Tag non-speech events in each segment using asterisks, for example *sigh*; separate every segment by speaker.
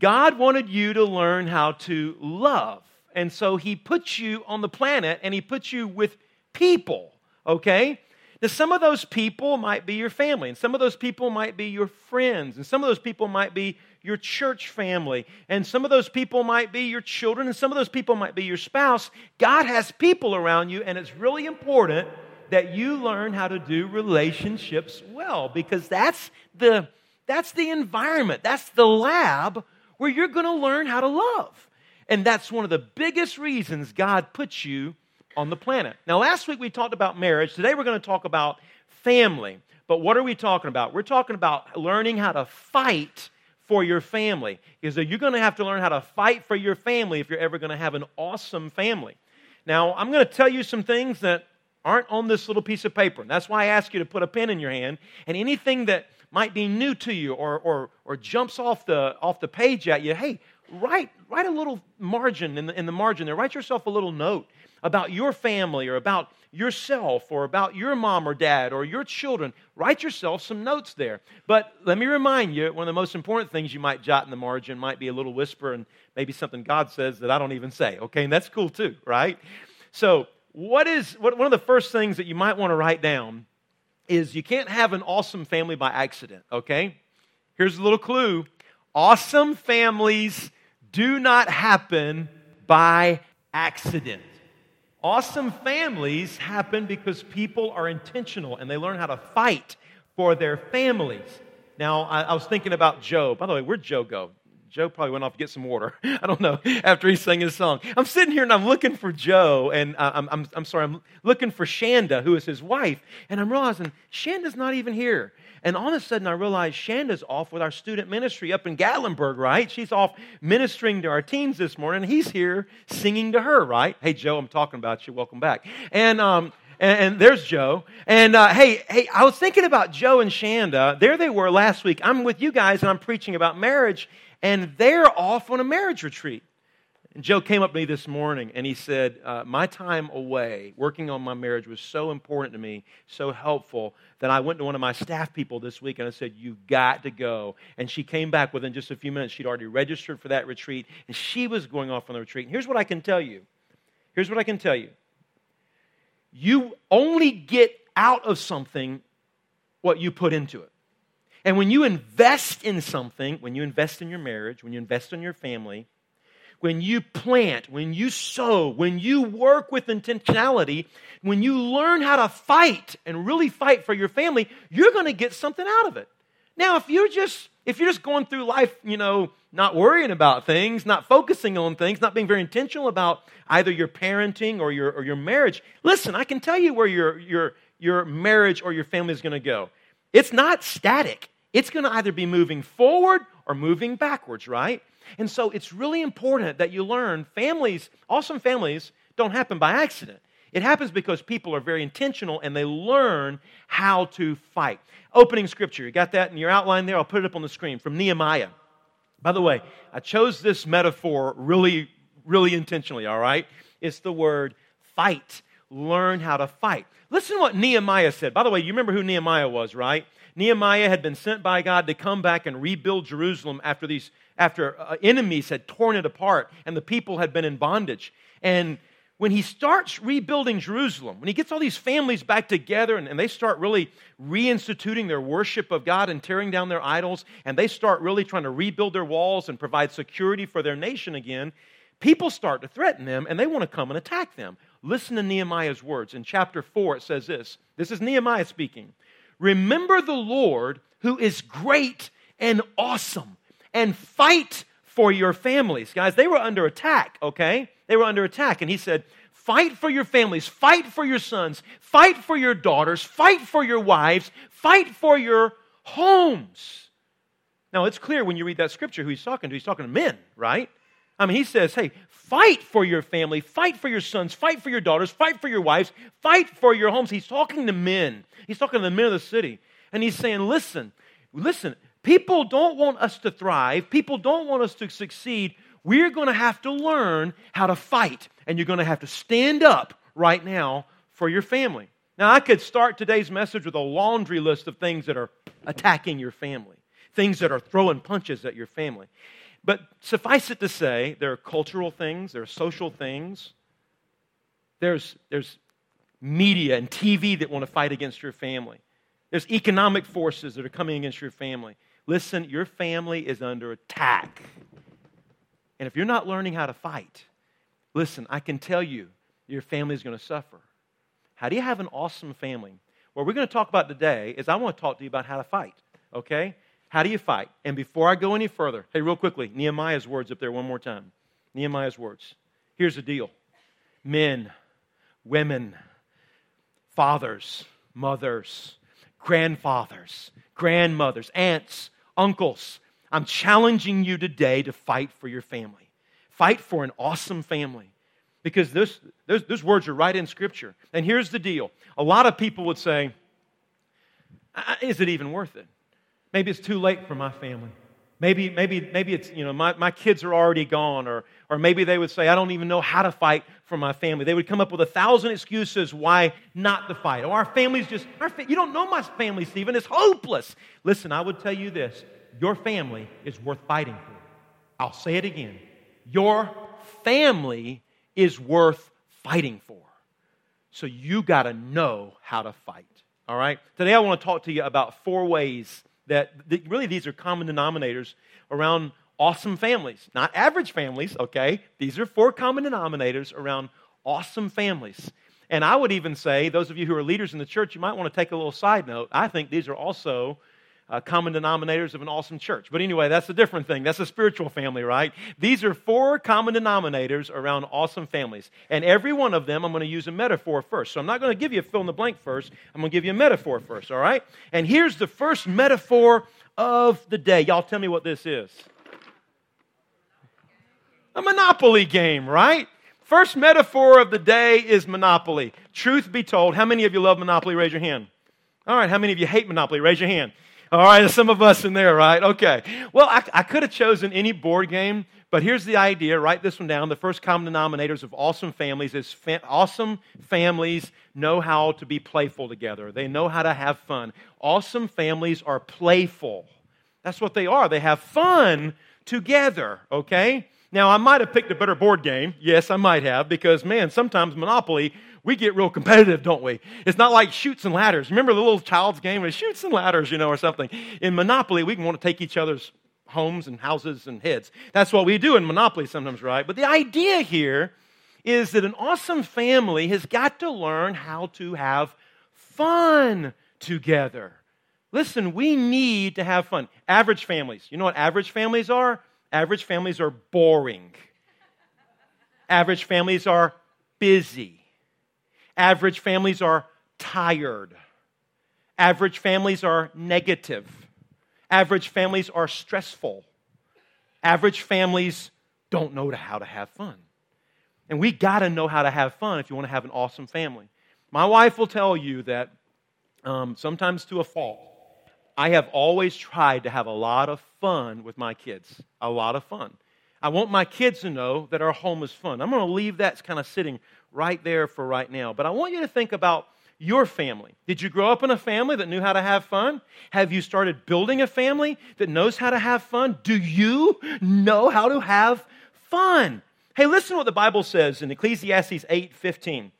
Speaker 1: God wanted you to learn how to love. And so he puts you on the planet and he puts you with people, okay? Now, some of those people might be your family, and some of those people might be your friends, and some of those people might be your church family, and some of those people might be your children, and some of those people might be your spouse. God has people around you, and it's really important that you learn how to do relationships well because that's the, that's the environment, that's the lab where you're going to learn how to love. And that's one of the biggest reasons God puts you on the planet. Now, last week we talked about marriage. Today we're going to talk about family. But what are we talking about? We're talking about learning how to fight for your family. Is that you're going to have to learn how to fight for your family if you're ever going to have an awesome family. Now, I'm going to tell you some things that aren't on this little piece of paper. And that's why I ask you to put a pen in your hand. And anything that might be new to you or, or, or jumps off the, off the page at you, hey, write, write a little margin in the, in the margin there. Write yourself a little note about your family or about yourself or about your mom or dad or your children. Write yourself some notes there. But let me remind you one of the most important things you might jot in the margin might be a little whisper and maybe something God says that I don't even say. Okay, and that's cool too, right? So, what is what, one of the first things that you might want to write down is you can't have an awesome family by accident, okay? Here's a little clue awesome families do not happen by accident. Awesome families happen because people are intentional and they learn how to fight for their families. Now, I, I was thinking about Joe. By the way, where'd Joe go? Joe probably went off to get some water. *laughs* I don't know, after he sang his song. I'm sitting here and I'm looking for Joe, and I'm, I'm, I'm sorry, I'm looking for Shanda, who is his wife, and I'm realizing Shanda's not even here. And all of a sudden, I realize Shanda's off with our student ministry up in Gatlinburg, right? She's off ministering to our teens this morning. He's here singing to her, right? Hey, Joe, I'm talking about you. Welcome back. And, um, and, there's Joe. And uh, hey, hey, I was thinking about Joe and Shanda. There they were last week. I'm with you guys, and I'm preaching about marriage and they're off on a marriage retreat. And Joe came up to me this morning and he said, uh, My time away working on my marriage was so important to me, so helpful, that I went to one of my staff people this week and I said, You've got to go. And she came back within just a few minutes. She'd already registered for that retreat and she was going off on the retreat. And here's what I can tell you here's what I can tell you you only get out of something what you put into it. And when you invest in something, when you invest in your marriage, when you invest in your family, when you plant, when you sow, when you work with intentionality, when you learn how to fight and really fight for your family, you're going to get something out of it. Now, if you're just if you're just going through life, you know, not worrying about things, not focusing on things, not being very intentional about either your parenting or your or your marriage, listen, I can tell you where your your your marriage or your family is going to go. It's not static. It's going to either be moving forward or moving backwards, right? And so it's really important that you learn families, awesome families, don't happen by accident. It happens because people are very intentional and they learn how to fight. Opening scripture, you got that in your outline there? I'll put it up on the screen from Nehemiah. By the way, I chose this metaphor really, really intentionally, all right? It's the word fight. Learn how to fight. Listen to what Nehemiah said. By the way, you remember who Nehemiah was, right? Nehemiah had been sent by God to come back and rebuild Jerusalem after these after uh, enemies had torn it apart and the people had been in bondage. And when he starts rebuilding Jerusalem, when he gets all these families back together and, and, they start really reinstituting their worship of God and tearing down their idols, and they start really trying to rebuild their walls and provide security for their nation again, people start to threaten them and they want to come and attack them. Listen to Nehemiah's words. In chapter 4, it says this This is Nehemiah speaking. Remember the Lord who is great and awesome and fight for your families. Guys, they were under attack, okay? They were under attack. And he said, Fight for your families, fight for your sons, fight for your daughters, fight for your wives, fight for your homes. Now, it's clear when you read that scripture who he's talking to. He's talking to men, right? I mean, he says, hey, fight for your family, fight for your sons, fight for your daughters, fight for your wives, fight for your homes. He's talking to men. He's talking to the men of the city. And he's saying, listen, listen, people don't want us to thrive, people don't want us to succeed. We're going to have to learn how to fight, and you're going to have to stand up right now for your family. Now, I could start today's message with a laundry list of things that are attacking your family, things that are throwing punches at your family. But suffice it to say, there are cultural things, there are social things, there's, there's media and TV that want to fight against your family. There's economic forces that are coming against your family. Listen, your family is under attack. And if you're not learning how to fight, listen, I can tell you, your family is going to suffer. How do you have an awesome family? What we're going to talk about today is I want to talk to you about how to fight, okay? How do you fight? And before I go any further, hey, real quickly, Nehemiah's words up there one more time. Nehemiah's words. Here's the deal men, women, fathers, mothers, grandfathers, grandmothers, aunts, uncles. I'm challenging you today to fight for your family. Fight for an awesome family. Because this, those, those words are right in Scripture. And here's the deal a lot of people would say, Is it even worth it? Maybe it's too late for my family. Maybe, maybe, maybe it's, you know, my, my kids are already gone. Or, or maybe they would say, I don't even know how to fight for my family. They would come up with a thousand excuses why not to fight. Or our family's just, our fa- you don't know my family, Stephen. It's hopeless. Listen, I would tell you this your family is worth fighting for. I'll say it again. Your family is worth fighting for. So you got to know how to fight. All right? Today I want to talk to you about four ways that really these are common denominators around awesome families. Not average families, okay? These are four common denominators around awesome families. And I would even say, those of you who are leaders in the church, you might want to take a little side note. I think these are also uh, common denominators of an awesome church. But anyway, that's a different thing. That's a spiritual family, right? These are four common denominators around awesome families. And every one of them, I'm going to use a metaphor first. So I'm not going to give you a fill in the blank first. I'm going to give you a metaphor first, all right? And here's the first metaphor of the day. Y'all tell me what this is a monopoly game, right? First metaphor of the day is Monopoly. Truth be told, how many of you love Monopoly? Raise your hand. All right, how many of you hate Monopoly? Raise your hand. All right, some of us in there, right? Okay. Well, I, I could have chosen any board game, but here's the idea. Write this one down. The first common denominators of awesome families is fa- awesome families know how to be playful together. They know how to have fun. Awesome families are playful. That's what they are. They have fun together, okay? Now, I might have picked a better board game. Yes, I might have, because man, sometimes Monopoly we get real competitive, don't we? It's not like Chutes and Ladders. Remember the little child's game with Chutes and Ladders, you know, or something? In Monopoly, we can want to take each other's homes and houses and heads. That's what we do in Monopoly sometimes, right? But the idea here is that an awesome family has got to learn how to have fun together. Listen, we need to have fun. Average families, you know what average families are? Average families are boring. Average families are busy. Average families are tired. Average families are negative. Average families are stressful. Average families don't know how to have fun. And we got to know how to have fun if you want to have an awesome family. My wife will tell you that um, sometimes to a fault, I have always tried to have a lot of fun with my kids. A lot of fun. I want my kids to know that our home is fun. I'm going to leave that kind of sitting right there for right now. But I want you to think about your family. Did you grow up in a family that knew how to have fun? Have you started building a family that knows how to have fun? Do you know how to have fun? Hey, listen to what the Bible says in Ecclesiastes 8 15.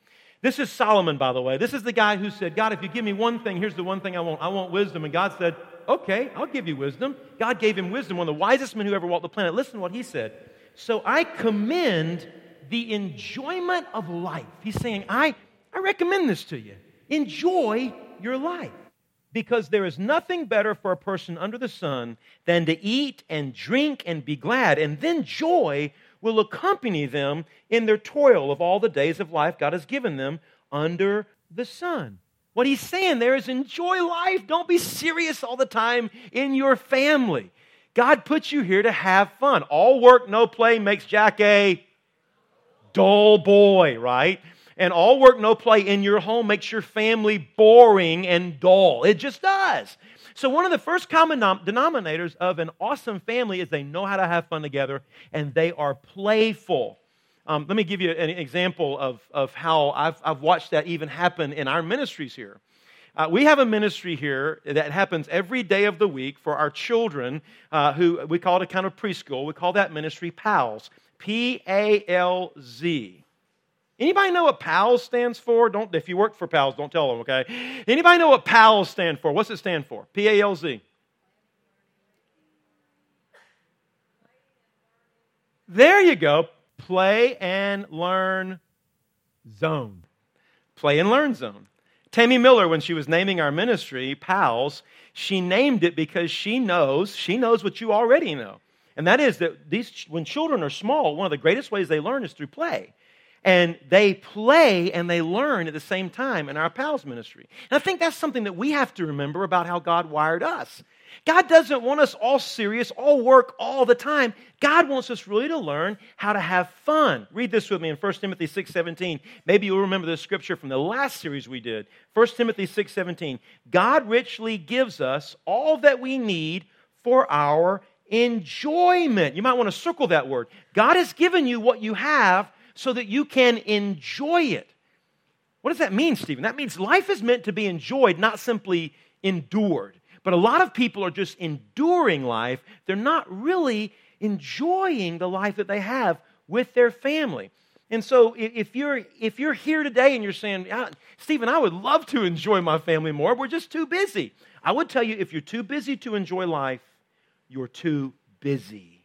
Speaker 1: This is Solomon, by the way. This is the guy who said, God, if you give me one thing, here's the one thing I want. I want wisdom. And God said, Okay, I'll give you wisdom. God gave him wisdom, one of the wisest men who ever walked the planet. Listen to what he said. So I commend the enjoyment of life. He's saying, I, I recommend this to you. Enjoy your life. Because there is nothing better for a person under the sun than to eat and drink and be glad, and then joy will accompany them in their toil of all the days of life God has given them under the sun. What he's saying there is enjoy life. Don't be serious all the time in your family. God puts you here to have fun. All work, no play makes Jack a dull boy, right? And all work, no play in your home makes your family boring and dull. It just does. So, one of the first common denominators of an awesome family is they know how to have fun together and they are playful. Um, let me give you an example of, of how I've, I've watched that even happen in our ministries here. Uh, we have a ministry here that happens every day of the week for our children uh, who we call it a kind of preschool. We call that ministry PALZ. P A L Z. Anybody know what PALZ stands for? Don't if you work for PALZ, don't tell them, okay? Anybody know what PALZ stand for? What's it stand for? P A L Z. There you go. Play and learn zone. Play and learn zone. Tammy Miller, when she was naming our ministry, PALZ, she named it because she knows, she knows what you already know. And that is that these, when children are small, one of the greatest ways they learn is through play. And they play and they learn at the same time in our PALZ ministry. And I think that's something that we have to remember about how God wired us. God doesn't want us all serious, all work all the time. God wants us really to learn how to have fun. Read this with me in 1 Timothy 6:17. Maybe you'll remember this scripture from the last series we did. 1 Timothy 6:17. God richly gives us all that we need for our enjoyment. You might want to circle that word. God has given you what you have so that you can enjoy it. What does that mean, Stephen? That means life is meant to be enjoyed, not simply endured. But a lot of people are just enduring life. They're not really enjoying the life that they have with their family. And so if you're, if you're here today and you're saying, ah, Stephen, I would love to enjoy my family more, we're just too busy. I would tell you if you're too busy to enjoy life, you're too busy.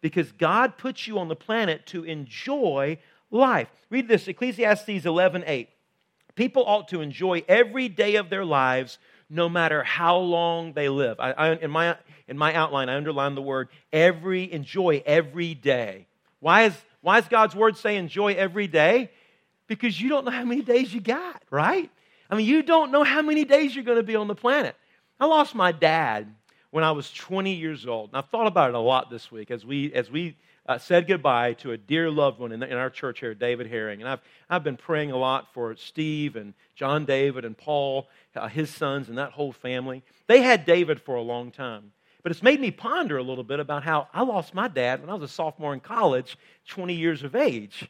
Speaker 1: Because God puts you on the planet to enjoy life. Read this Ecclesiastes 11 8. People ought to enjoy every day of their lives no matter how long they live. I, I, in, my, in my outline, I underline the word every, enjoy every day. Why is, why is God's word say enjoy every day? Because you don't know how many days you got, right? I mean, you don't know how many days you're going to be on the planet. I lost my dad when I was 20 years old. And I've thought about it a lot this week as we, as we uh, said goodbye to a dear loved one in, the, in, our church here, David Herring. And I've, I've been praying a lot for Steve and John David and Paul, uh, his sons, and that whole family. They had David for a long time. But it's made me ponder a little bit about how I lost my dad when I was a sophomore in college, 20 years of age.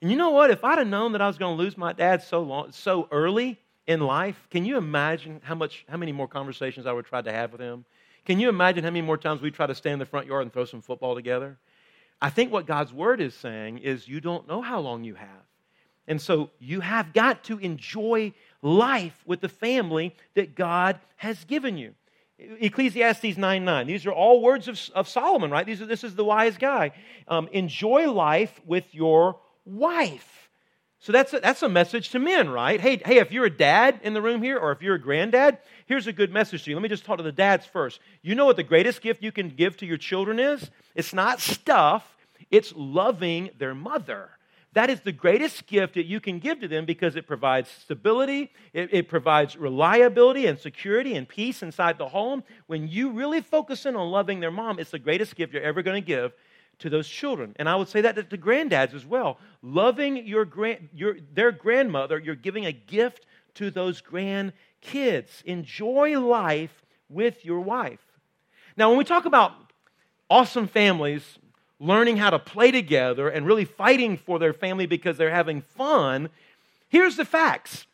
Speaker 1: And you know what? If I'd have known that I was going to lose my dad so long, so early in life, can you imagine how much, how many more conversations I would try to have with him? Can you imagine how many more times we try to stand in the front yard and throw some football together? I think what God's word is saying is you don't know how long you have. And so you have got to enjoy life with the family that God has given you. Ecclesiastes 9 9. These are all words of, of Solomon, right? These are, this is the wise guy. Um, enjoy life with your wife. So that's a, that's a message to men, right? Hey, hey, if you're a dad in the room here, or if you're a granddad, here's a good message to you. Let me just talk to the dads first. You know what the greatest gift you can give to your children is? It's not stuff, it's loving their mother. That is the greatest gift that you can give to them because it provides stability, it, it, provides reliability and security and peace inside the home. When you really focus in on loving their mom, it's the greatest gift you're ever going to give to those children. And I would say that to granddads as well. Loving your, grand, your, their grandmother, you're giving a gift to those grandkids. Enjoy life with your wife. Now, when we talk about awesome families, learning how to play together and really fighting for their family because they're having fun, here's the facts.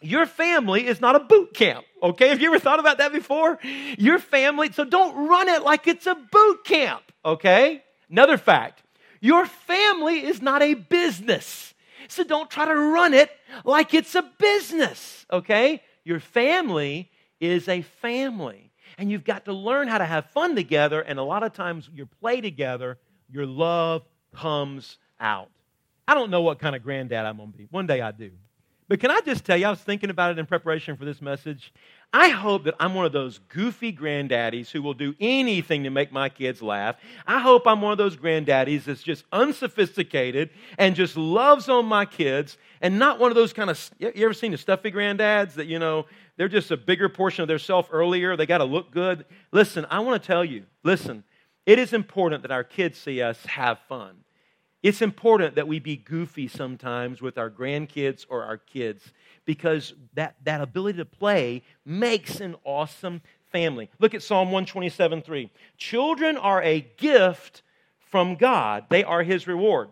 Speaker 1: Your family is not a boot camp, okay? Have you ever thought about that before? Your family, so don't run it like it's a boot camp, okay? Another fact your family is not a business. So don't try to run it like it's a business, okay? Your family is a family. And you've got to learn how to have fun together. And a lot of times you play together your love comes out. I don't know what kind of granddad I'm going to be. One day I do. But can I just tell you, I was thinking about it in preparation for this message. I hope that I'm one of those goofy granddaddies who will do anything to make my kids laugh. I hope I'm one of those granddaddies that's just unsophisticated and just loves on my kids and not one of those kind of. You ever seen the stuffy granddads that, you know, they're just a bigger portion of their self earlier? They got to look good. Listen, I want to tell you, listen, it is important that our kids see us have fun. It's important that we be goofy sometimes with our grandkids or our kids because that, that ability to play makes an awesome family. Look at Psalm 127 3. Children are a gift from God, they are His reward.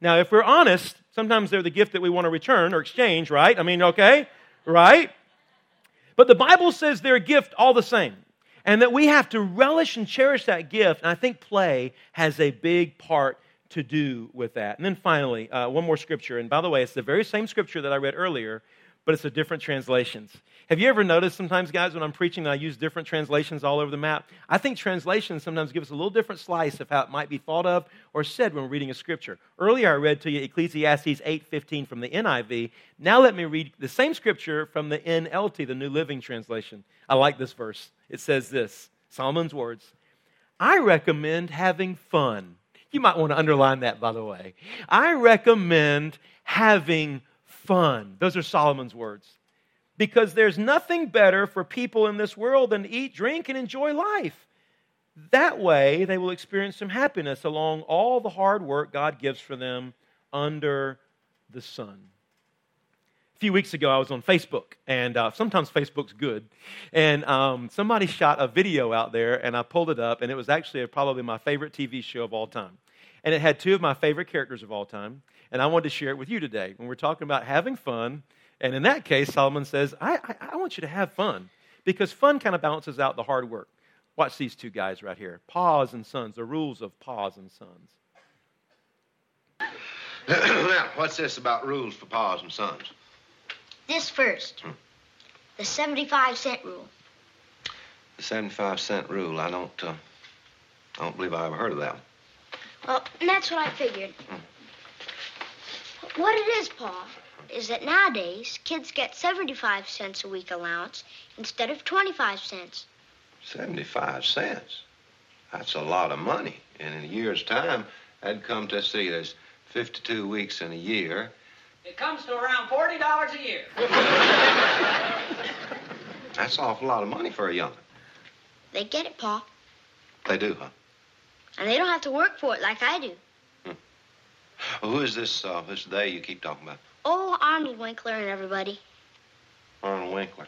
Speaker 1: Now, if we're honest, sometimes they're the gift that we want to return or exchange, right? I mean, okay, right? But the Bible says they're a gift all the same. And that we have to relish and cherish that gift. And I think play has a big part to do with that. And then finally, uh, one more scripture. And by the way, it's the very same scripture that I read earlier, but it's a different translations. Have you ever noticed sometimes, guys, when I'm preaching, I use different translations all over the map? I think translations sometimes give us a little different slice of how it might be thought of or said when we're reading a scripture. Earlier, I read to you Ecclesiastes 8:15 from the NIV. Now let me read the same scripture from the NLT, the New Living Translation. I like this verse. It says this Solomon's words I recommend having fun. You might want to underline that, by the way. I recommend having fun. Those are Solomon's words because there's nothing better for people in this world than to eat, drink, and enjoy life. That way, they will experience some happiness along all the hard work God gives for them under the sun. A few weeks ago, I was on Facebook, and uh, sometimes Facebook's good. And um, somebody shot a video out there, and I pulled it up, and it was actually probably my favorite TV show of all time. And it had two of my favorite characters of all time, and I wanted to share it with you today. When we're talking about having fun and in that case, Solomon says, I, I, I want you to have fun because fun kind of balances out the hard work. Watch these two guys right here Pa's and Sons, the rules of Pa's and Sons. *clears throat*
Speaker 2: now, what's this about rules for Pa's and Sons?
Speaker 3: This first. Hmm. The 75 cent rule.
Speaker 2: The 75 cent rule. I don't, uh, I don't believe I ever heard of that.
Speaker 3: Well, that's what I figured. Hmm. What it is, Pa, is that nowadays kids get 75 cents a week allowance instead of 25 cents.
Speaker 2: 75 cents? That's a lot of money. And in a year's time, that'd come to, see, there's 52 weeks in a year.
Speaker 4: It comes to around $40 a year. *laughs*
Speaker 2: That's an awful lot of money for a young.
Speaker 3: They get it, Pa.
Speaker 2: They do, huh?
Speaker 3: And they don't have to work for it like I do.
Speaker 2: Hmm. Who is this, uh, this they you keep talking about?
Speaker 3: Oh, Arnold Winkler and everybody.
Speaker 2: Arnold Winkler.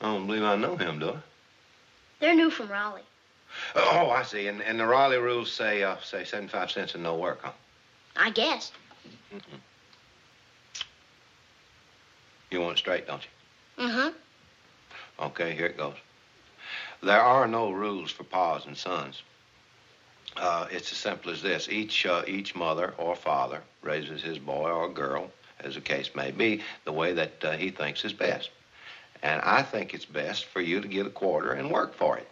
Speaker 2: I don't believe I know him, do I?
Speaker 3: They're new from Raleigh.
Speaker 2: Oh, I see. And, and the Raleigh rules say uh, say 75 cents and no work, huh?
Speaker 3: I guess.
Speaker 2: Mm -hmm. You want it straight, don't you?
Speaker 3: Mm-hmm.
Speaker 2: Okay, here it goes. There are no rules for Pa's and Sons. Uh, it's as simple as this. Each, uh, each mother or father raises his boy or girl, as the case may be, the way that uh, he thinks is best. And I think it's best for you to get a quarter and work for it.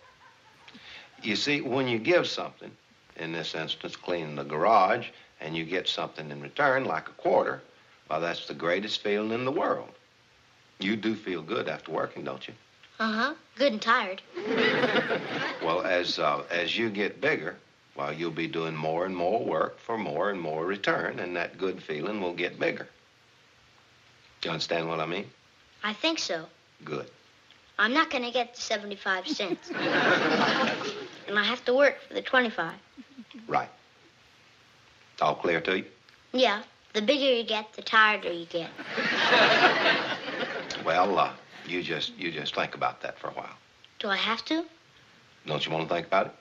Speaker 2: You see, when you give something, in this instance, cleaning the garage, and you get something in return, like a quarter, well, that's the greatest feeling in the world. You do feel good after working, don't you?
Speaker 3: Uh-huh. Good and tired. *laughs*
Speaker 2: well, as, uh, as you get bigger, well, you'll be doing more and more work for more and more return, and that good feeling will get bigger. Do you understand what I mean?
Speaker 3: I think so.
Speaker 2: Good.
Speaker 3: I'm not going to get the 75 cents. *laughs* and I have to work for the 25.
Speaker 2: Right. All clear to you?
Speaker 3: Yeah. The bigger you get, the tireder you get. *laughs*
Speaker 2: well, uh, you just you just think about that for a while.
Speaker 3: Do I have to?
Speaker 2: Don't you want to think about it?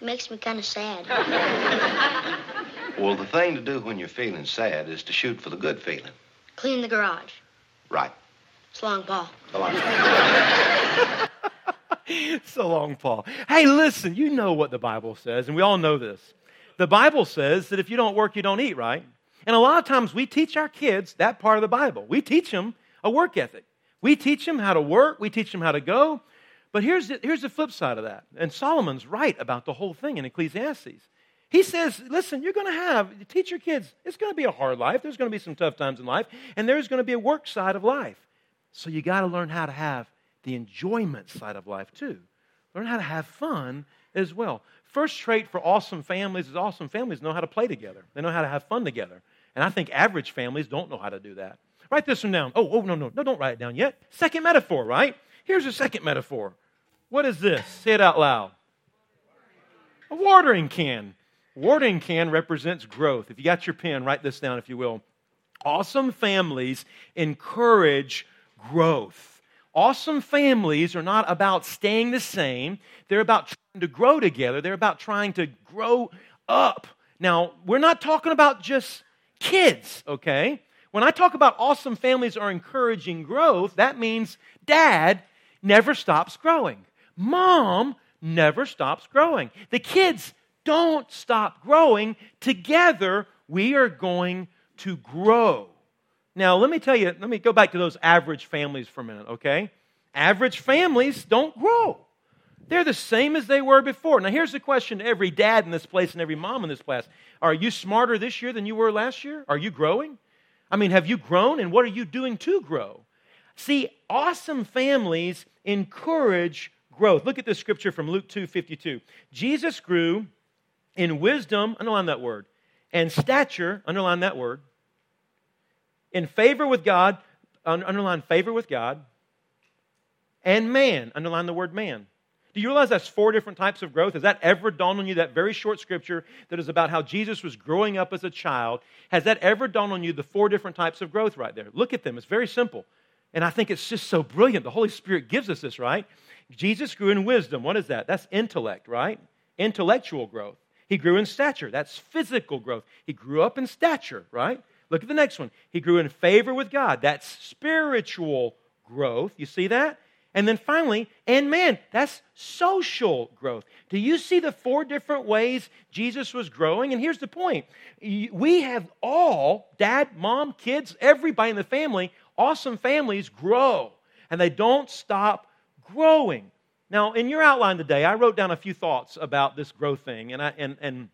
Speaker 3: It makes me kind of sad. *laughs*
Speaker 2: well, the thing to do when you're feeling sad is to shoot for the good feeling.
Speaker 3: Clean the garage.
Speaker 2: Right.
Speaker 3: So long, Paul.
Speaker 2: So long.
Speaker 1: so *laughs* long, Paul. Hey, listen, you know what the Bible says, and we all know this. The Bible says that if you don't work, you don't eat, right? And a lot of times we teach our kids that part of the Bible. We teach them a work ethic. We teach them how to work, we teach them how to go, but here's the, here's the flip side of that. And Solomon's right about the whole thing in Ecclesiastes. He says, listen, you're going to have, teach your kids, it's going to be a hard life. There's going to be some tough times in life, and there's going to be a work side of life. So you got to learn how to have the enjoyment side of life too. Learn how to have fun as well. First trait for awesome families is awesome families know how to play together. They know how to have fun together. And I think average families don't know how to do that. Write this one down. Oh, oh no, no, no, don't write it down yet. Second metaphor, right? Here's a second metaphor. What is this? Say it out loud. A watering can. Watering can represents growth. If you got your pen, write this down if you will. Awesome families encourage growth. Awesome families are not about staying the same, they're about trying to grow together, they're about trying to grow up. Now, we're not talking about just kids, okay? When I talk about awesome families are encouraging growth, that means dad never stops growing. Mom never stops growing. The kids don't stop growing. Together, we are going to grow. Now, let me tell you, let me go back to those average families for a minute, okay? Average families don't grow. They're the same as they were before. Now, here's the question to every dad in this place and every mom in this place Are you smarter this year than you were last year? Are you growing? I mean, have you grown and what are you doing to grow? See, awesome families encourage growth. Look at this scripture from Luke 2 52. Jesus grew in wisdom, underline that word, and stature, underline that word, in favor with God, underline favor with God, and man, underline the word man. Do you realize that's four different types of growth? Has that ever dawned on you, that very short scripture that is about how Jesus was growing up as a child? Has that ever dawned on you, the four different types of growth right there? Look at them. It's very simple. And I think it's just so brilliant. The Holy Spirit gives us this, right? Jesus grew in wisdom. What is that? That's intellect, right? Intellectual growth. He grew in stature. That's physical growth. He grew up in stature, right? Look at the next one. He grew in favor with God. That's spiritual growth. You see that? And then finally, and man, that's social growth. Do you see the four different ways Jesus was growing? And here's the point we have all, dad, mom, kids, everybody in the family, awesome families grow, and they don't stop growing. Now, in your outline today, I wrote down a few thoughts about this growth thing, and, I, and, and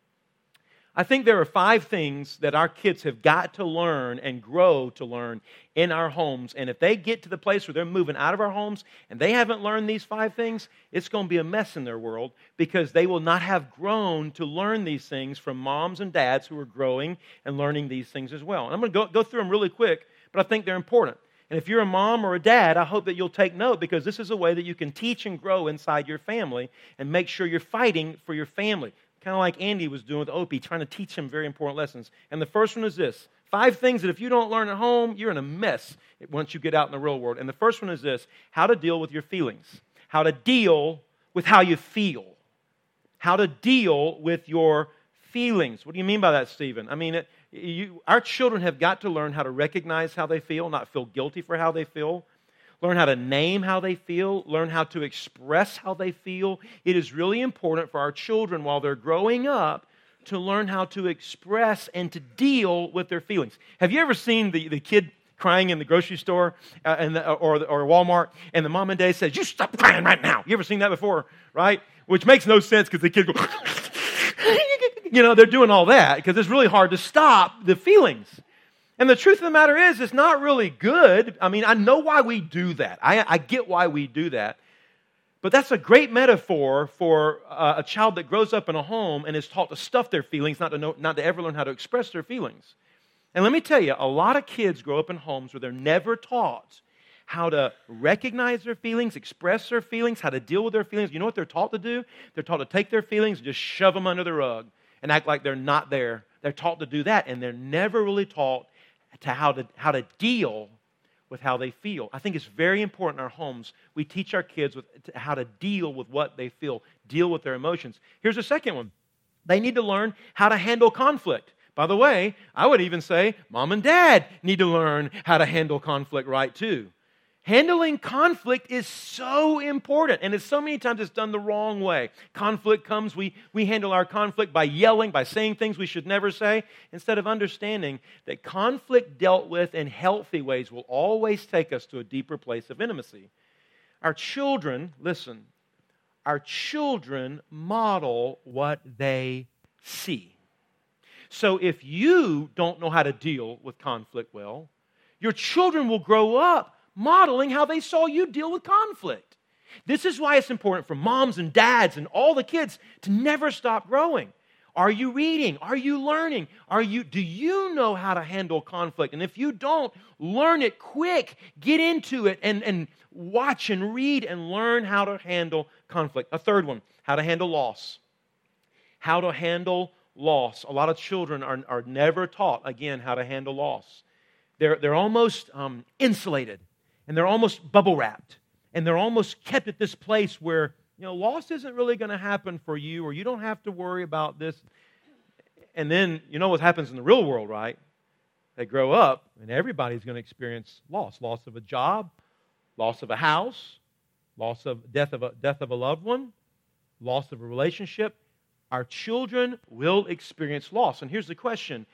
Speaker 1: I think there are five things that our kids have got to learn and grow to learn in our homes. And if they get to the place where they're moving out of our homes and they haven't learned these five things, it's going to be a mess in their world because they will not have grown to learn these things from moms and dads who are growing and learning these things as well. And I'm going to go, go through them really quick, but I think they're important. And if you're a mom or a dad, I hope that you'll take note because this is a way that you can teach and grow inside your family and make sure you're fighting for your family kind of like Andy was doing with Opie, trying to teach him very important lessons. And the first one is this five things that if you don't learn at home, you're in a mess once you get out in the real world. And the first one is this how to deal with your feelings, how to deal with how you feel, how to deal with your feelings. What do you mean by that, Stephen? I mean, it, you, our children have got to learn how to recognize how they feel, not feel guilty for how they feel, learn how to name how they feel, learn how to express how they feel. It is really important for our children while they're growing up to learn how to express and to deal with their feelings. Have you ever seen the, the kid crying in the grocery store uh, and the, or, or Walmart, and the mom and dad says, "You stop crying right now." You ever seen that before, right? Which makes no sense because the kid goes, *laughs* you know, they're doing all that because it's really hard to stop the feelings. And the truth of the matter is, it's not really good. I mean, I know why we do that. I, I get why we do that. But that's a great metaphor for uh, a child that grows up in a home and is taught to stuff their feelings, not to, know, not to ever learn how to express their feelings. And let me tell you, a lot of kids grow up in homes where they're never taught how to recognize their feelings, express their feelings, how to deal with their feelings. You know what they're taught to do? They're taught to take their feelings and just shove them under the rug and act like they're not there. They're taught to do that, and they're never really taught to how to, how to deal with how they feel. I think it's very important in our homes we teach our kids with, how to deal with what they feel, deal with their emotions. Here's a second one they need to learn how to handle conflict. By the way, I would even say mom and dad need to learn how to handle conflict right too. Handling conflict is so important, and it's so many times it's done the wrong way. Conflict comes, we, we handle our conflict by yelling, by saying things we should never say, instead of understanding that conflict dealt with in healthy ways will always take us to a deeper place of intimacy. Our children, listen, our children model what they see. So if you don't know how to deal with conflict well, your children will grow up modeling how they saw you deal with conflict. This is why it's important for moms and dads and all the kids to never stop growing. Are you reading? Are you learning? Are you do you know how to handle conflict? And if you don't, learn it quick. Get into it and, and watch and read and learn how to handle conflict. A third one, how to handle loss. How to handle loss. A lot of children are, are never taught, again, how to handle loss. They're, they're almost um, insulated and they're almost bubble wrapped and they're almost kept at this place where you know loss isn't really going to happen for you or you don't have to worry about this and then you know what happens in the real world right they grow up, and everybody's going to experience loss loss of a job, loss of a house, loss of death of a, death of a loved one, loss of a relationship. Our children will experience loss. And here's the question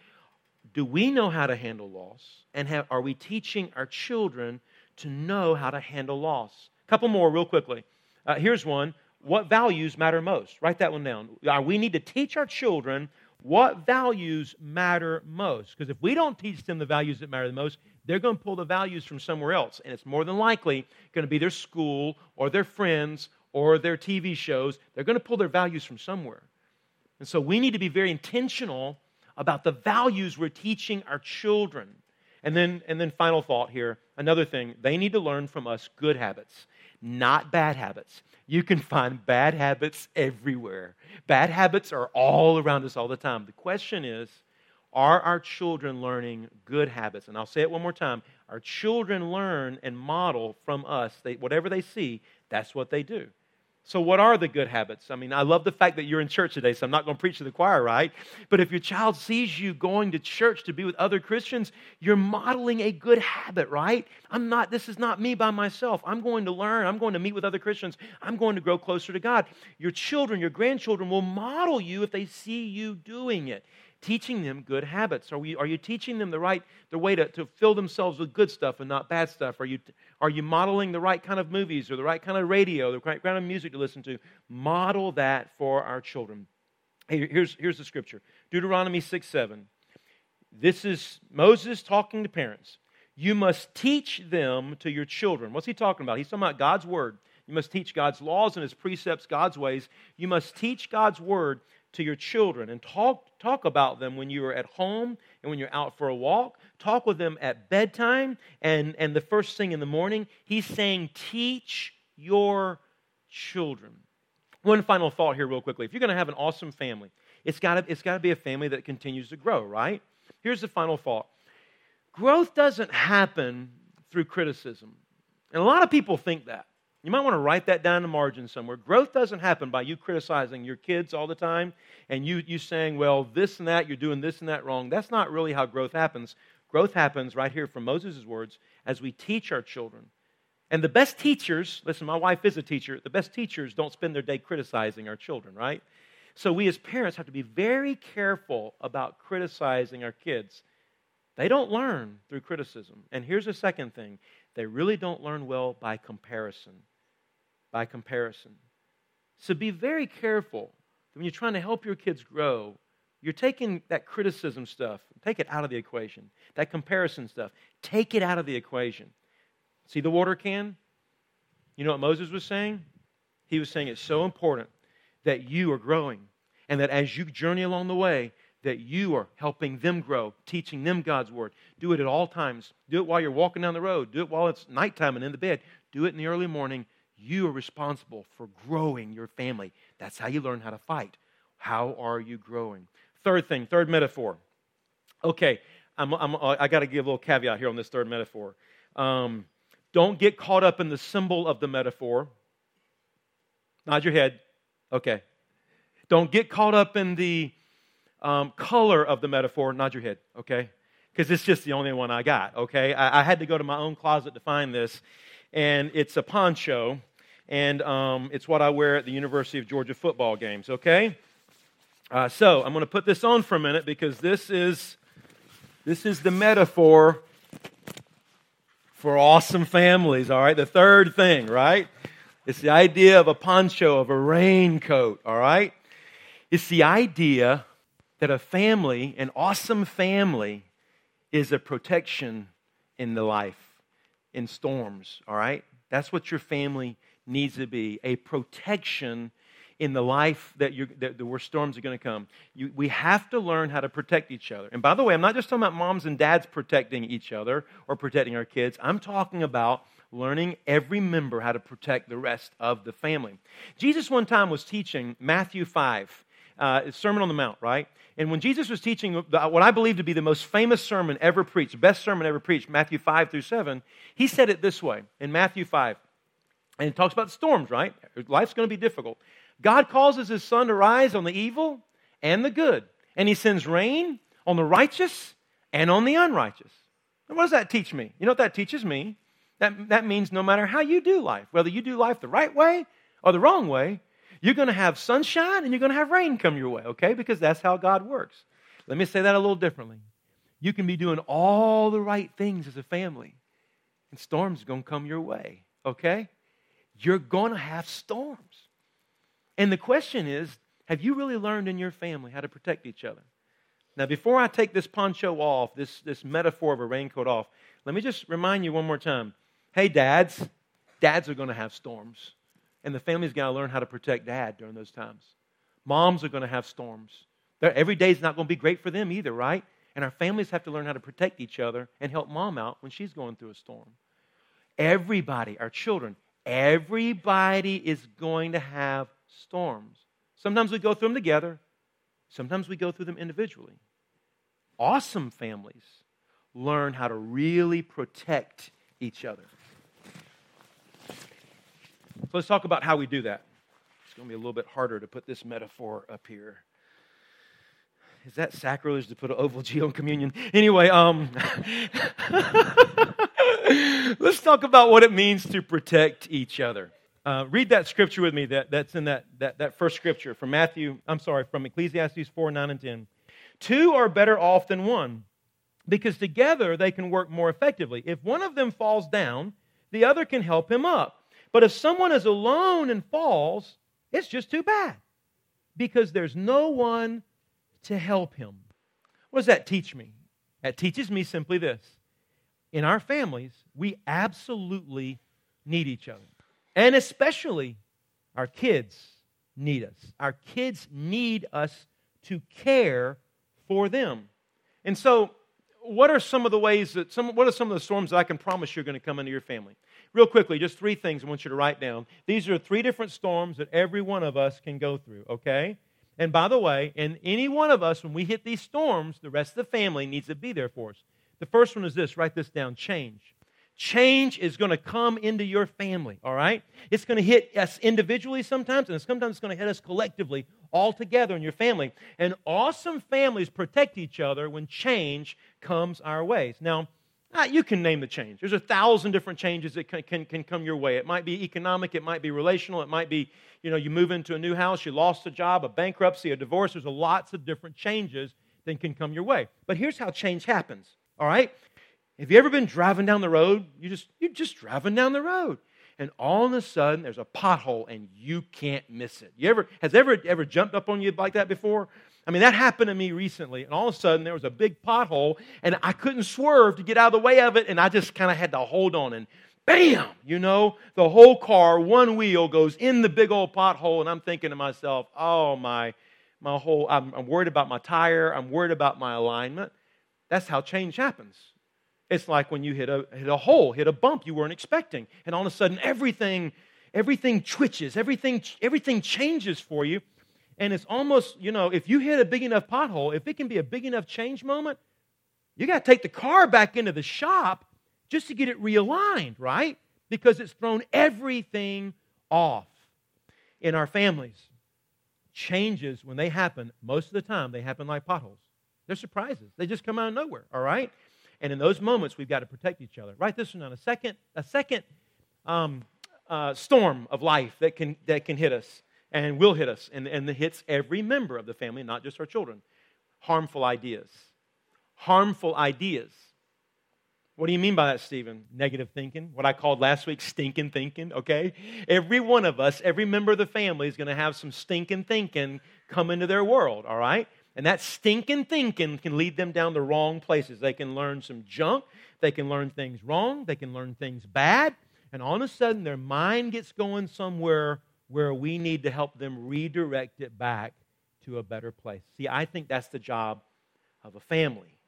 Speaker 1: Do we know how to handle loss? And have, are we teaching our children to know how to handle loss? A couple more, real quickly. Uh, here's one What values matter most? Write that one down. Uh, we need to teach our children what values matter most. Because if we don't teach them the values that matter the most, they're going to pull the values from somewhere else. And it's more than likely going to be their school or their friends or their TV shows. They're going to pull their values from somewhere. And so we need to be very intentional about the values we're teaching our children. And then, and then final thought here another thing, they need to learn from us good habits, not bad habits. You can find bad habits everywhere. Bad habits are all around us all the time. The question is are our children learning good habits? And I'll say it one more time. Our children learn and model from us. They, whatever they see, that's what they do. So, what are the good habits? I mean, I love the fact that you're in church today, so I'm not going to preach to the choir, right? But if your child sees you going to church to be with other Christians, you're modeling a good habit, right? I'm not, this is not me by myself. I'm going to learn. I'm going to meet with other Christians. I'm going to grow closer to God. Your children, your grandchildren will model you if they see you doing it teaching them good habits? Are, we, are you teaching them the right the way to, to fill themselves with good stuff and not bad stuff? Are you, are you modeling the right kind of movies or the right kind of radio, the right kind of music to listen to? Model that for our children. Hey, here's, here's the scripture Deuteronomy 6 7. This is Moses talking to parents. You must teach them to your children. What's he talking about? He's talking about God's word. You must teach God's laws and his precepts, God's ways. You must teach God's word to your children and talk, talk about them when you are at home and when you're out for a walk. Talk with them at bedtime and, and the first thing in the morning. He's saying, teach your children. One final thought here, real quickly. If you're going to have an awesome family, it's got it's got to be a family that continues to grow, right? Here's the final thought growth doesn't happen through criticism. And a lot of people think that. You might want to write that down in the margin somewhere. Growth doesn't happen by you criticizing your kids all the time and you, you saying, well, this and that, you're doing this and that wrong. That's not really how growth happens. Growth happens right here from Moses' words as we teach our children. And the best teachers, listen, my wife is a teacher, the best teachers don't spend their day criticizing our children, right? So we as parents have to be very careful about criticizing our kids. They don't learn through criticism. And here's the second thing they really don't learn well by comparison by comparison. So be very careful when you're trying to help your kids grow. You're taking that criticism stuff, take it out of the equation. That comparison stuff, take it out of the equation. See the water can? You know what Moses was saying? He was saying it's so important that you are growing and that as you journey along the way, that you are helping them grow, teaching them God's word. Do it at all times. Do it while you're walking down the road. Do it while it's nighttime and in the bed. Do it in the early morning. You are responsible for growing your family. That's how you learn how to fight. How are you growing? Third thing, third metaphor. Okay, I'm, I'm, i got to give a little caveat here on this third metaphor. Um, don't get caught up in the symbol of the metaphor. Nod your head. Okay. Don't get caught up in the um, color of the metaphor. Nod your head. Okay. Because it's just the only one I got. Okay. I, I, had to go to my own closet to find this, and it's a poncho and um, it's what I wear at the University of Georgia football games, okay? Uh, so I'm going to put this on for a minute because this is, this is the metaphor for awesome families, all right? The third thing, right? It's the idea of a poncho, of a raincoat, all right? It's the idea that a family, an awesome family, is a protection in the life, in storms, all right? That's what your family needs to be a protection in the life that, you that where storms are going to come. You, we have to learn how to protect each other. And by the way, I'm not just talking about moms and dads protecting each other or protecting our kids. I'm talking about learning every member how to protect the rest of the family. Jesus one time was teaching Matthew 5, uh, Sermon on the Mount, right? And when Jesus was teaching what I believe to be the most famous sermon ever preached, best sermon ever preached, Matthew 5 through 7, he said it this way in Matthew 5. And it talks about storms, right? Life's going to be difficult. God causes his sun to rise on the evil and the good, and he sends rain on the righteous and on the unrighteous. And what does that teach me? You know what that teaches me? That, that means no matter how you do life, whether you do life the right way or the wrong way, you're going to have sunshine and you're going to have rain come your way, okay? Because that's how God works. Let me say that a little differently. You can be doing all the right things as a family, and storms are going to come your way, okay? You're going to have storms. And the question is have you really learned in your family how to protect each other? Now, before I take this poncho off, this, this metaphor of a raincoat off, let me just remind you one more time. Hey, dads, dads are going to have storms. And the family's got to learn how to protect dad during those times. Moms are going to have storms. They're, every day is not going to be great for them either, right? And our families have to learn how to protect each other and help mom out when she's going through a storm. Everybody, our children, everybody is going to have storms. Sometimes we go through them together, sometimes we go through them individually. Awesome families learn how to really protect each other. So let's talk about how we do that. It's going to be a little bit harder to put this metaphor up here. Is that sacrilege to put an oval G on communion? Anyway, um, *laughs* let's talk about what it means to protect each other. Uh, read that scripture with me that, that's in that, that, that first scripture from Matthew, I'm sorry, from Ecclesiastes 4 9 and 10. Two are better off than one because together they can work more effectively. If one of them falls down, the other can help him up. But if someone is alone and falls, it's just too bad because there's no one to help him. What does that teach me? That teaches me simply this in our families, we absolutely need each other. And especially our kids need us. Our kids need us to care for them. And so, what are some of the ways that some what are some of the storms that I can promise you're going to come into your family? Real quickly, just three things I want you to write down. These are three different storms that every one of us can go through, okay? And by the way, in any one of us, when we hit these storms, the rest of the family needs to be there for us. The first one is this write this down change. Change is going to come into your family, all right? It's going to hit us individually sometimes, and sometimes it's going to hit us collectively, all together in your family. And awesome families protect each other when change comes our ways. Now, uh, you can name the change. There's a thousand different changes that can, can, can come your way. It might be economic, it might be relational, it might be, you know, you move into a new house, you lost a job, a bankruptcy, a divorce. There's a lots of different changes that can come your way. But here's how change happens. All right? Have you ever been driving down the road? You just you're just driving down the road. And all of a sudden there's a pothole and you can't miss it. You ever has ever ever jumped up on you like that before? I mean, that happened to me recently, and all of a sudden there was a big pothole, and I couldn't swerve to get out of the way of it, and I just kind of had to hold on, and bam, you know, the whole car, one wheel goes in the big old pothole, and I'm thinking to myself, oh my, my whole, I'm, I'm worried about my tire, I'm worried about my alignment. That's how change happens. It's like when you hit a, hit a hole, hit a bump you weren't expecting, and all of a sudden everything, everything twitches, everything, everything changes for you. And it's almost, you know, if you hit a big enough pothole, if it can be a big enough change moment, you got to take the car back into the shop just to get it realigned, right? Because it's thrown everything off. In our families, changes, when they happen, most of the time, they happen like potholes. They're surprises. They just come out of nowhere, all right? And in those moments, we've got to protect each other. Write this one down. A second, a second um, uh, storm of life that can, that can hit us and will hit us, and, and it hits every member of the family, not just our children. Harmful ideas. Harmful ideas. What do you mean by that, Stephen? Negative thinking. What I called last week stinking thinking, okay? Every one of us, every member of the family is going to have some stinking thinking come into their world, all right? And that stinking thinking can lead them down the wrong places. They can learn some junk. They can learn things wrong. They can learn things bad. And all of a sudden, their mind gets going somewhere where we need to help them redirect it back to a better place. See, I think that's the job of a family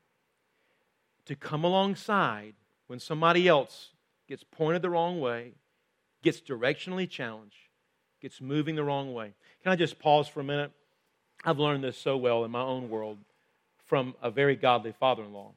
Speaker 1: to come alongside when somebody else gets pointed the wrong way, gets directionally challenged, gets moving the wrong way. Can I just pause for a minute? I've learned this so well in my own world from a very godly father in law.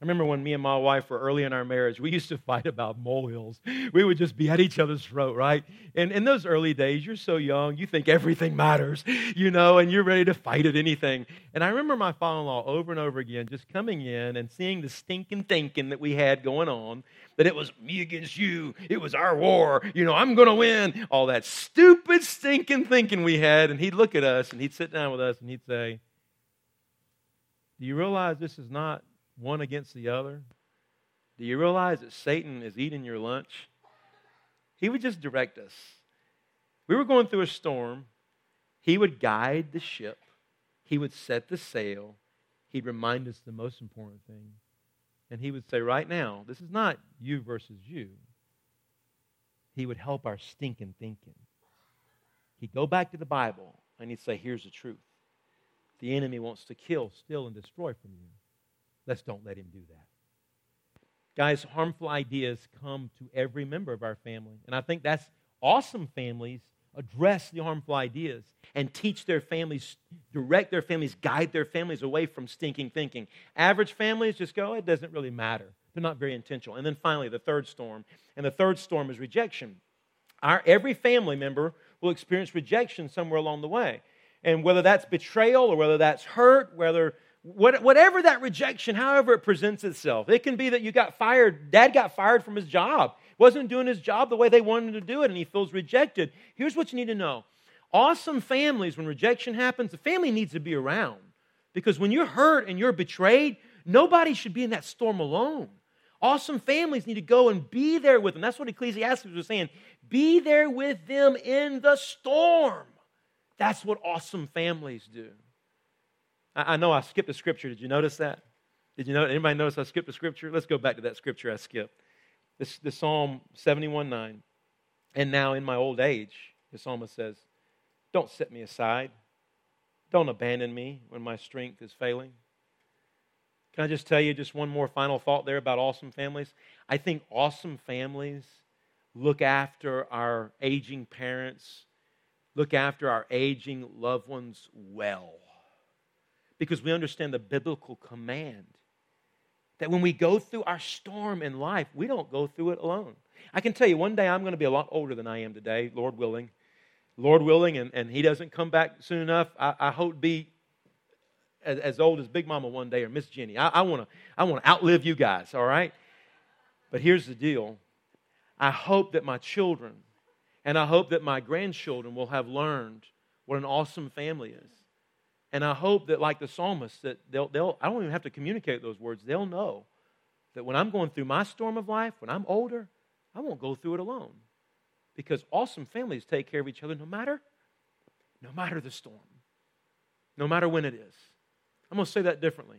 Speaker 1: I remember when me and my wife were early in our marriage, we used to fight about molehills. We would just be at each other's throat, right? And in those early days, you're so young, you think everything matters, you know, and you're ready to fight at anything. And I remember my father in law over and over again just coming in and seeing the stinking thinking that we had going on that it was me against you, it was our war, you know, I'm going to win, all that stupid stinking thinking we had. And he'd look at us and he'd sit down with us and he'd say, Do you realize this is not one against the other? Do you realize that Satan is eating your lunch? He would just direct us. We were going through a storm. He would guide the ship, he would set the sail, he'd remind us the most important thing. And he would say, Right now, this is not you versus you. He would help our stinking thinking. He'd go back to the Bible and he'd say, Here's the truth. The enemy wants to kill, steal, and destroy from you. Let's don't let him do that. Guys, harmful ideas come to every member of our family. And I think that's awesome families address the harmful ideas and teach their families, direct their families, guide their families away from stinking thinking. Average families just go, it doesn't really matter. They're not very intentional. And then finally, the third storm. And the third storm is rejection. Our, every family member will experience rejection somewhere along the way. And whether that's betrayal or whether that's hurt, whether what, whatever that rejection, however it presents itself, it can be that you got fired, dad got fired from his job, wasn't doing his job the way they wanted him to do it, and he feels rejected. Here's what you need to know awesome families, when rejection happens, the family needs to be around. Because when you're hurt and you're betrayed, nobody should be in that storm alone. Awesome families need to go and be there with them. That's what Ecclesiastes was saying. Be there with them in the storm. That's what awesome families do. I, I know I skipped a scripture. Did you notice that? Did you know? Anybody notice I skipped a scripture? Let's go back to that scripture I skipped. This, this Psalm 71 9. And now in my old age, the psalmist says, Don't set me aside. Don't abandon me when my strength is failing. Can I just tell you just one more final thought there about awesome families? I think awesome families look after our aging parents, look after our aging loved ones well because we understand the biblical command that when we go through our storm in life, we don't go through it alone. I can tell you, one day I'm going to be a lot older than I am today, Lord willing. Lord willing, and, and He doesn't come back soon enough. I, I hope be as, as, old as Big Mama one day or Miss Jenny. I, I want to I wanna outlive you guys, all right? But here's the deal I hope that my children and I hope that my grandchildren will have learned what an awesome family is. And I hope that, like the psalmist, that they'll, they'll, I don't even have to communicate those words. They'll know that when I'm going through my storm of life, when I'm older, I won't go through it alone. Because awesome families take care of each other no matter, no matter the storm, no matter when it is. I'm going to say that differently.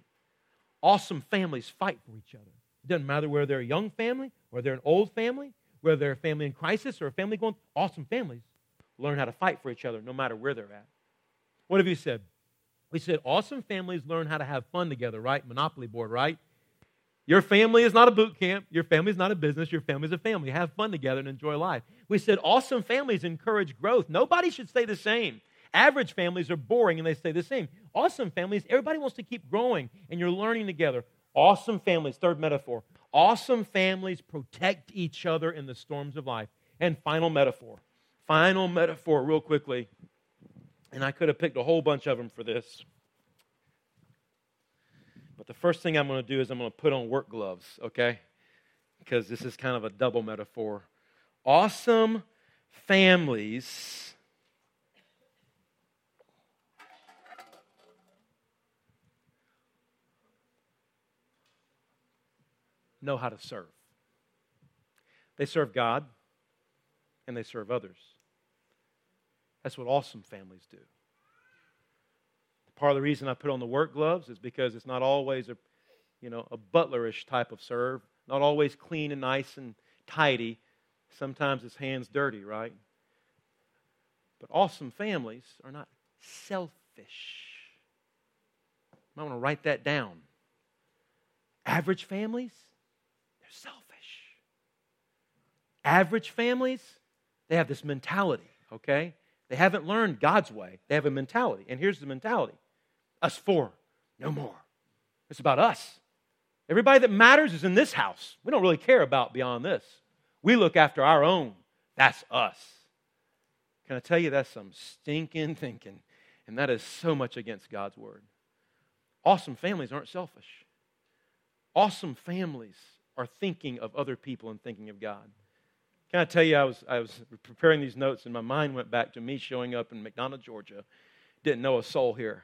Speaker 1: Awesome families fight for each other. It doesn't matter whether they're a young family or they're an old family, whether they're a family in crisis or a family going, awesome families learn how to fight for each other no matter where they're at. What have you said? We said awesome families learn how to have fun together, right? Monopoly board, right? Your family is not a boot camp. Your family is not a business. Your family is a family. Have fun together and enjoy life. We said awesome families encourage growth. Nobody should stay the same. Average families are boring and they stay the same. Awesome families, everybody wants to keep growing and you're learning together. Awesome families, third metaphor. Awesome families protect each other in the storms of life. And final metaphor. Final metaphor, real quickly. And I could have picked a whole bunch of them for this. But the first thing I'm going to do is I'm going to put on work gloves, okay? Because this is kind of a double metaphor. Awesome families know how to serve. They serve God and they serve others. That's what awesome families do. Part of the reason I put on the work gloves is because it's not always a, you know, a butlerish type of serve, not always clean and nice and tidy. Sometimes it's hands dirty, right? But awesome families are not selfish. I want to write that down. Average families, they're selfish. Average families, they have this mentality, okay? They haven't learned God's way. They have a mentality. And here's the mentality us four, no more. It's about us. Everybody that matters is in this house. We don't really care about beyond this. We look after our own. That's us. Can I tell you that's some stinking thinking? And that is so much against God's word. Awesome families aren't selfish. Awesome families are thinking of other people and thinking of God. Can I tell you, I was, I was preparing these notes and my mind went back to me showing up in McDonough, Georgia. Didn't know a soul here.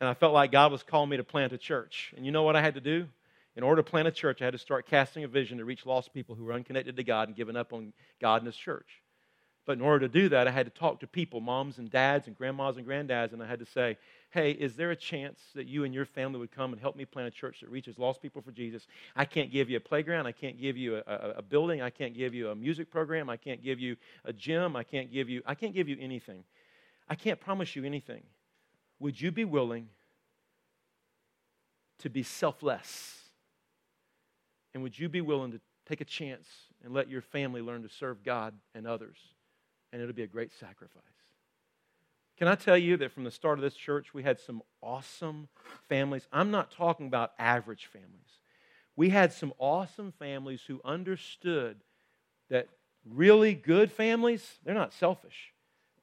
Speaker 1: And I felt like God was calling me to plant a church. And you know what I had to do? In order to plant a church, I had to start casting a vision to reach lost people who were unconnected to God and given up on God and His church. But in order to do that, I had to talk to people, moms and dads and grandmas and granddads, and I had to say, hey, is there a chance that you and your family would come and help me plant a church that reaches lost people for Jesus? I can't give you a playground. I can't give you a, a, a building. I can't give you a music program. I can't give you a gym. I can't give you, I can't give you anything. I can't promise you anything. Would you be willing to be selfless? And would you be willing to take a chance and let your family learn to serve God and others? And it'll be a great sacrifice. Can I tell you that from the start of this church, we had some awesome families? I'm not talking about average families. We had some awesome families who understood that really good families, they're not selfish,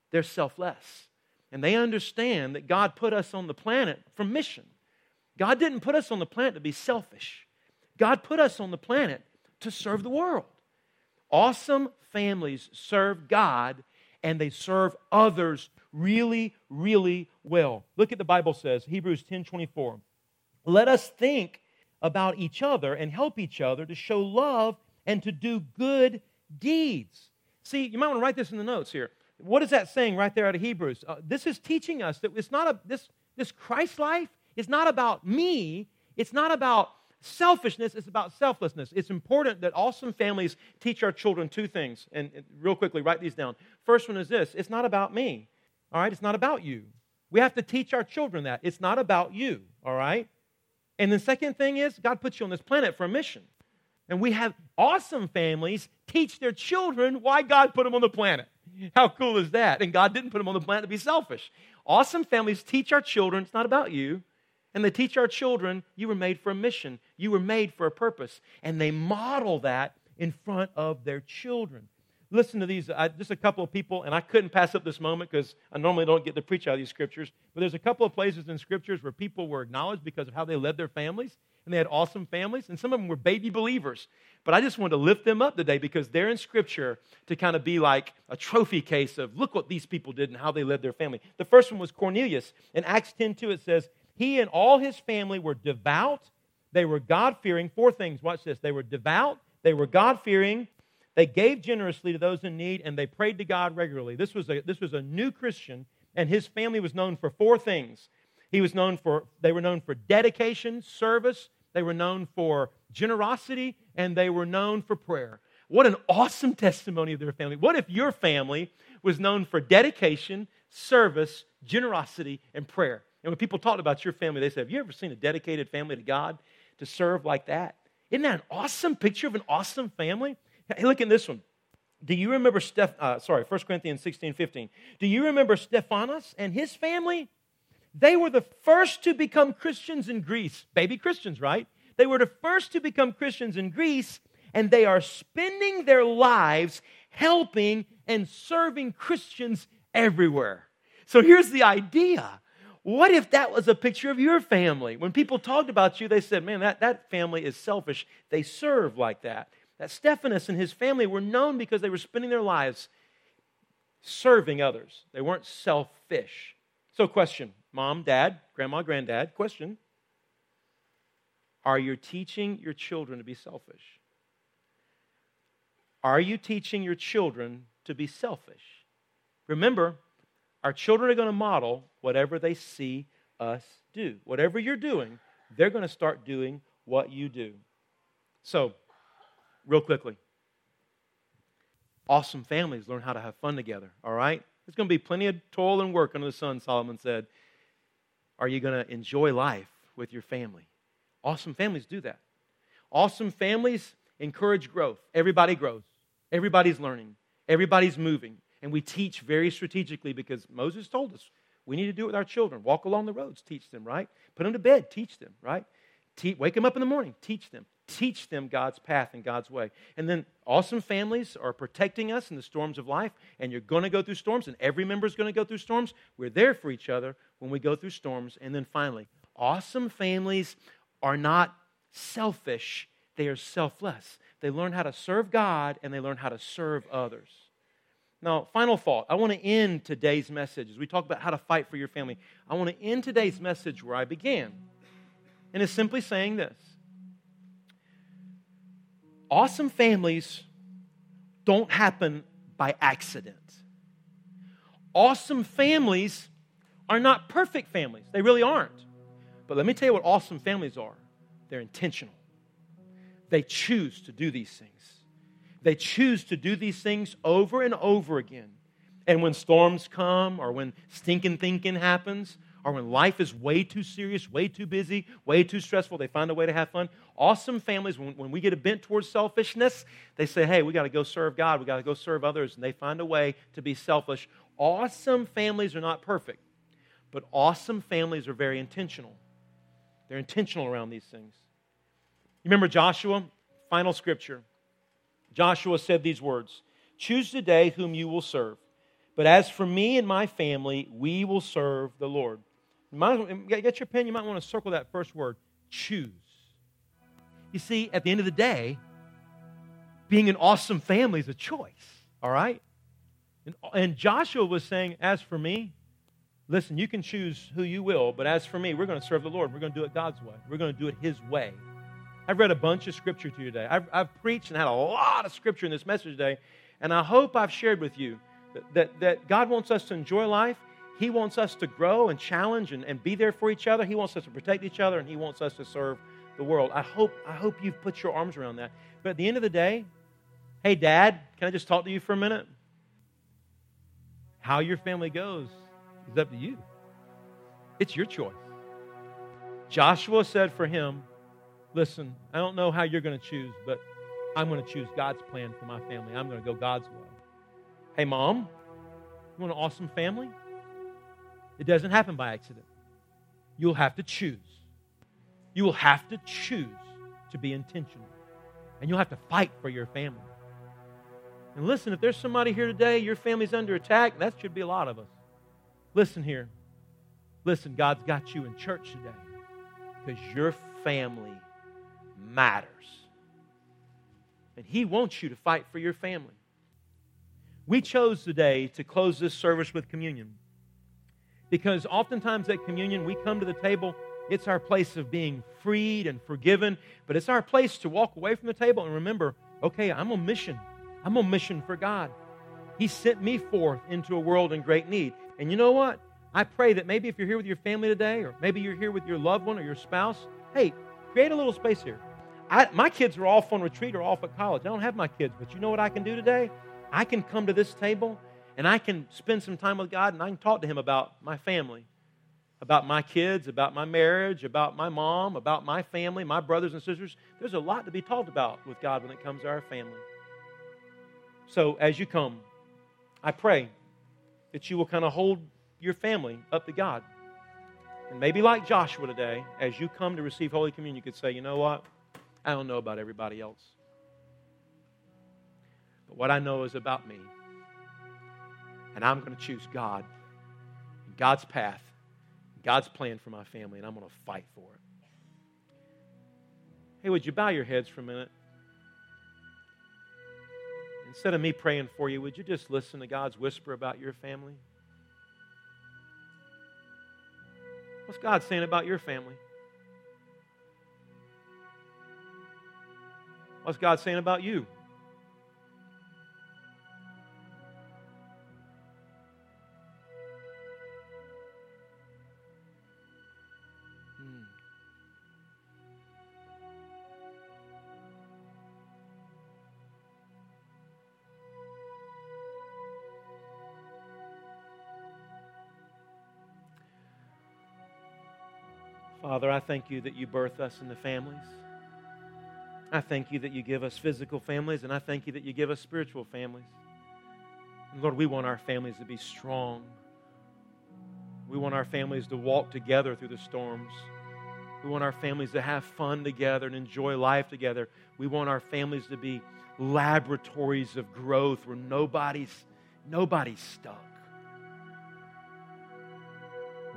Speaker 1: they're selfless. And they understand that God put us on the planet for mission. God didn't put us on the planet to be selfish, God put us on the planet to serve the world. Awesome families serve God and they serve others really, really well. Look at the Bible says, Hebrews 10 24. Let us think about each other and help each other to show love and to do good deeds. See, you might want to write this in the notes here. What is that saying right there out of Hebrews? Uh, this is teaching us that it's not a this this Christ life is not about me. It's not about selfishness is about selflessness. It's important that awesome families teach our children two things. And, and real quickly, write these down. First one is this it's not about me, all right? It's not about you. We have to teach our children that. It's not about you, all right? And the second thing is, God puts you on this planet for a mission. And we have awesome families teach their children why God put them on the planet. How cool is that? And God didn't put them on the planet to be selfish. Awesome families teach our children it's not about you, and they teach our children, you were made for a mission, you were made for a purpose. And they model that in front of their children. Listen to these, uh, just a couple of people, and I couldn't pass up this moment because I normally don't get to preach out of these scriptures, but there's a couple of places in scriptures where people were acknowledged because of how they led their families, and they had awesome families, and some of them were baby believers. But I just wanted to lift them up today because they're in scripture to kind of be like a trophy case of look what these people did and how they led their family. The first one was Cornelius. In Acts 10 2, it says, he and all his family were devout. They were God fearing. Four things. Watch this. They were devout. They were God fearing. They gave generously to those in need, and they prayed to God regularly. This was a, this was a new Christian, and his family was known for four things. He was known for, they were known for dedication, service, they were known for generosity, and they were known for prayer. What an awesome *laughs* testimony of their family. What if your family was known for dedication, service, generosity, and prayer? And when people talked about your family, they said, Have you ever seen a dedicated family to God to serve like that? Isn't that an awesome picture of an awesome family? Hey, look at this one. Do you remember Steph, uh, sorry, 1 Corinthians 16, 15. Do you remember Stephanas and his family? They were the first to become Christians in Greece. Baby Christians, right? They were the first to become Christians in Greece, and they are spending their lives helping and serving Christians everywhere. So here's the idea what if that was a picture of your family? When people talked about you, they said, man, that, that family is selfish. They serve like that. That Stephanas and his family were known because they were spending their lives serving others. They weren't selfish. So, question mom, dad, grandma, granddad, question Are you teaching your children to be selfish? Are you teaching your children to be selfish? Remember, our children are going to model whatever they see us do. Whatever you're doing, they're going to start doing what you do. So, real quickly awesome families learn how to have fun together, all right? There's going to be plenty of toil and work under the sun, Solomon said. Are you going to enjoy life with your family? Awesome families do that. Awesome families encourage growth. Everybody grows, everybody's learning, everybody's moving. And we teach very strategically because Moses told us we need to do it with our children. Walk along the roads, teach them, right? Put them to bed, teach them, right? Te- wake them up in the morning. Teach them. Teach them God's path and God's way. And then awesome families are protecting us in the storms of life. And you're going to go through storms, and every member is going to go through storms. We're there for each other when we go through storms. And then finally, awesome families are not selfish, they are selfless. They learn how to serve God and they learn how to serve others. Now, final thought. I want to end today's message as we talk about how to fight for your family. I want to end today's message where I began. And it's simply saying this Awesome families don't happen by accident. Awesome families are not perfect families, they really aren't. But let me tell you what awesome families are they're intentional. They choose to do these things. They choose to do these things over and over again. And when storms come, or when stinking thinking happens, or when life is way too serious, way too busy, way too stressful, they find a way to have fun. Awesome families, when, when we get a bent towards selfishness, they say, hey, we got to go serve God, we got to go serve others, and they find a way to be selfish. Awesome families are not perfect, but awesome families are very intentional. They're intentional around these things. You remember Joshua? Final scripture. Joshua said these words Choose today whom you will serve. But as for me and my family, we will serve the Lord. get your pen, you might want to circle that first word choose. You see, at the end of the day, being an awesome family is a choice, all right? And, and Joshua was saying, As for me, listen, you can choose who you will, but as for me, we're going to serve the Lord. We're going to do it God's way, we're going to do it His way. I've read a bunch of scripture to you today. I've, I've preached and had a lot of scripture in this message today, and I hope I've shared with you that, that, that God wants us to enjoy life. He wants us to grow and challenge and, and be there for each other. He wants us to protect each other, and He wants us to serve the world. I hope, I hope you've put your arms around that. But at the end of the day, hey, Dad, can I just talk to you for a minute? How your family goes is up to you. It's your choice. Joshua said for him, Listen, I don't know how you're going to choose, but I'm going to choose God's plan for my family. I'm going to go God's way. Hey, mom, you want an awesome family? It doesn't happen by accident. You'll have to choose. You will have to choose to be intentional. And you'll have to fight for your family. And listen, if there's somebody here today, your family's under attack, that should be a lot of us. Listen here. Listen, God's got you in church today because your family matters. And He wants you to fight for your family. We chose today to close this service with communion because oftentimes at communion we come to the table, it's our place of being freed and forgiven, but it's our place to walk away from the table and remember okay, I'm on mission. I'm on mission for God. He sent me forth into a world in great need. And you know what? I pray that maybe if you're here with your family today, or maybe you're here with your loved one or your spouse, hey, create a little space here. I, my kids are off on retreat or off at college. I don't have my kids, but you know what I can do today? I can come to this table and I can spend some time with God and I can talk to Him about my family, about my kids, about my marriage, about my mom, about my family, my brothers and sisters. There's a lot to be talked about with God when it comes to our family. So as you come, I pray that you will kind of hold your family up to God. And maybe like Joshua today, as you come to receive Holy Communion, you could say, you know what? I don't know about everybody else. But what I know is about me. And I'm going to choose God, God's path, God's plan for my family, and I'm going to fight for it. Hey, would you bow your heads for a minute? Instead of me praying for you, would you just listen to God's whisper about your family? What's God saying about your family? What's God saying about you? Hmm. Father, I thank you that you birth us in the families. I thank you that you give us physical families, and I thank you that you give us spiritual families. And Lord, we want our families to be strong. We want our families to walk together through the storms. We want our families to have fun together and enjoy life together. We want our families to be laboratories of growth where nobody's nobody's stuck.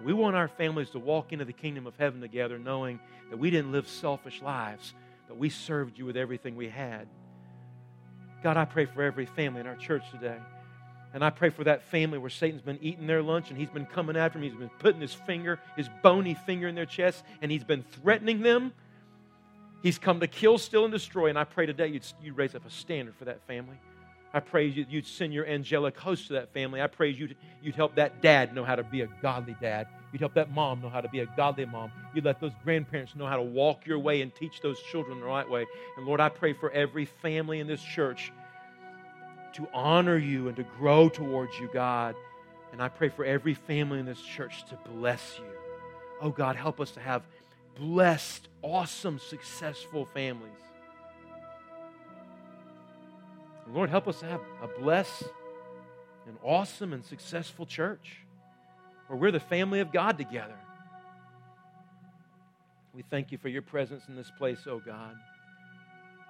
Speaker 1: We want our families to walk into the kingdom of heaven together knowing that we didn't live selfish lives, but we served you with everything we had. God, I pray for every family in our church today. And I pray for that family where Satan's been eating their lunch and he's been coming after them. He's been putting his finger, his bony finger in their chest, and he's been threatening them. He's come to kill, steal, and destroy. And I pray today you'd, you'd raise up a standard for that family. I pray you'd, send your angelic host to that family. I pray you'd, you'd help that dad know how to be a godly dad. You'd help that mom know how to be a godly mom. You'd let those grandparents know how to walk your way and teach those children the right way. And Lord, I pray for every family in this church to honor you and to grow towards you, God. And I pray for every family in this church to bless you. Oh, God, help us to have blessed, awesome, successful families. Lord, help us to have a blessed and awesome and successful church where we're the family of God together. We thank you for your presence in this place, oh God.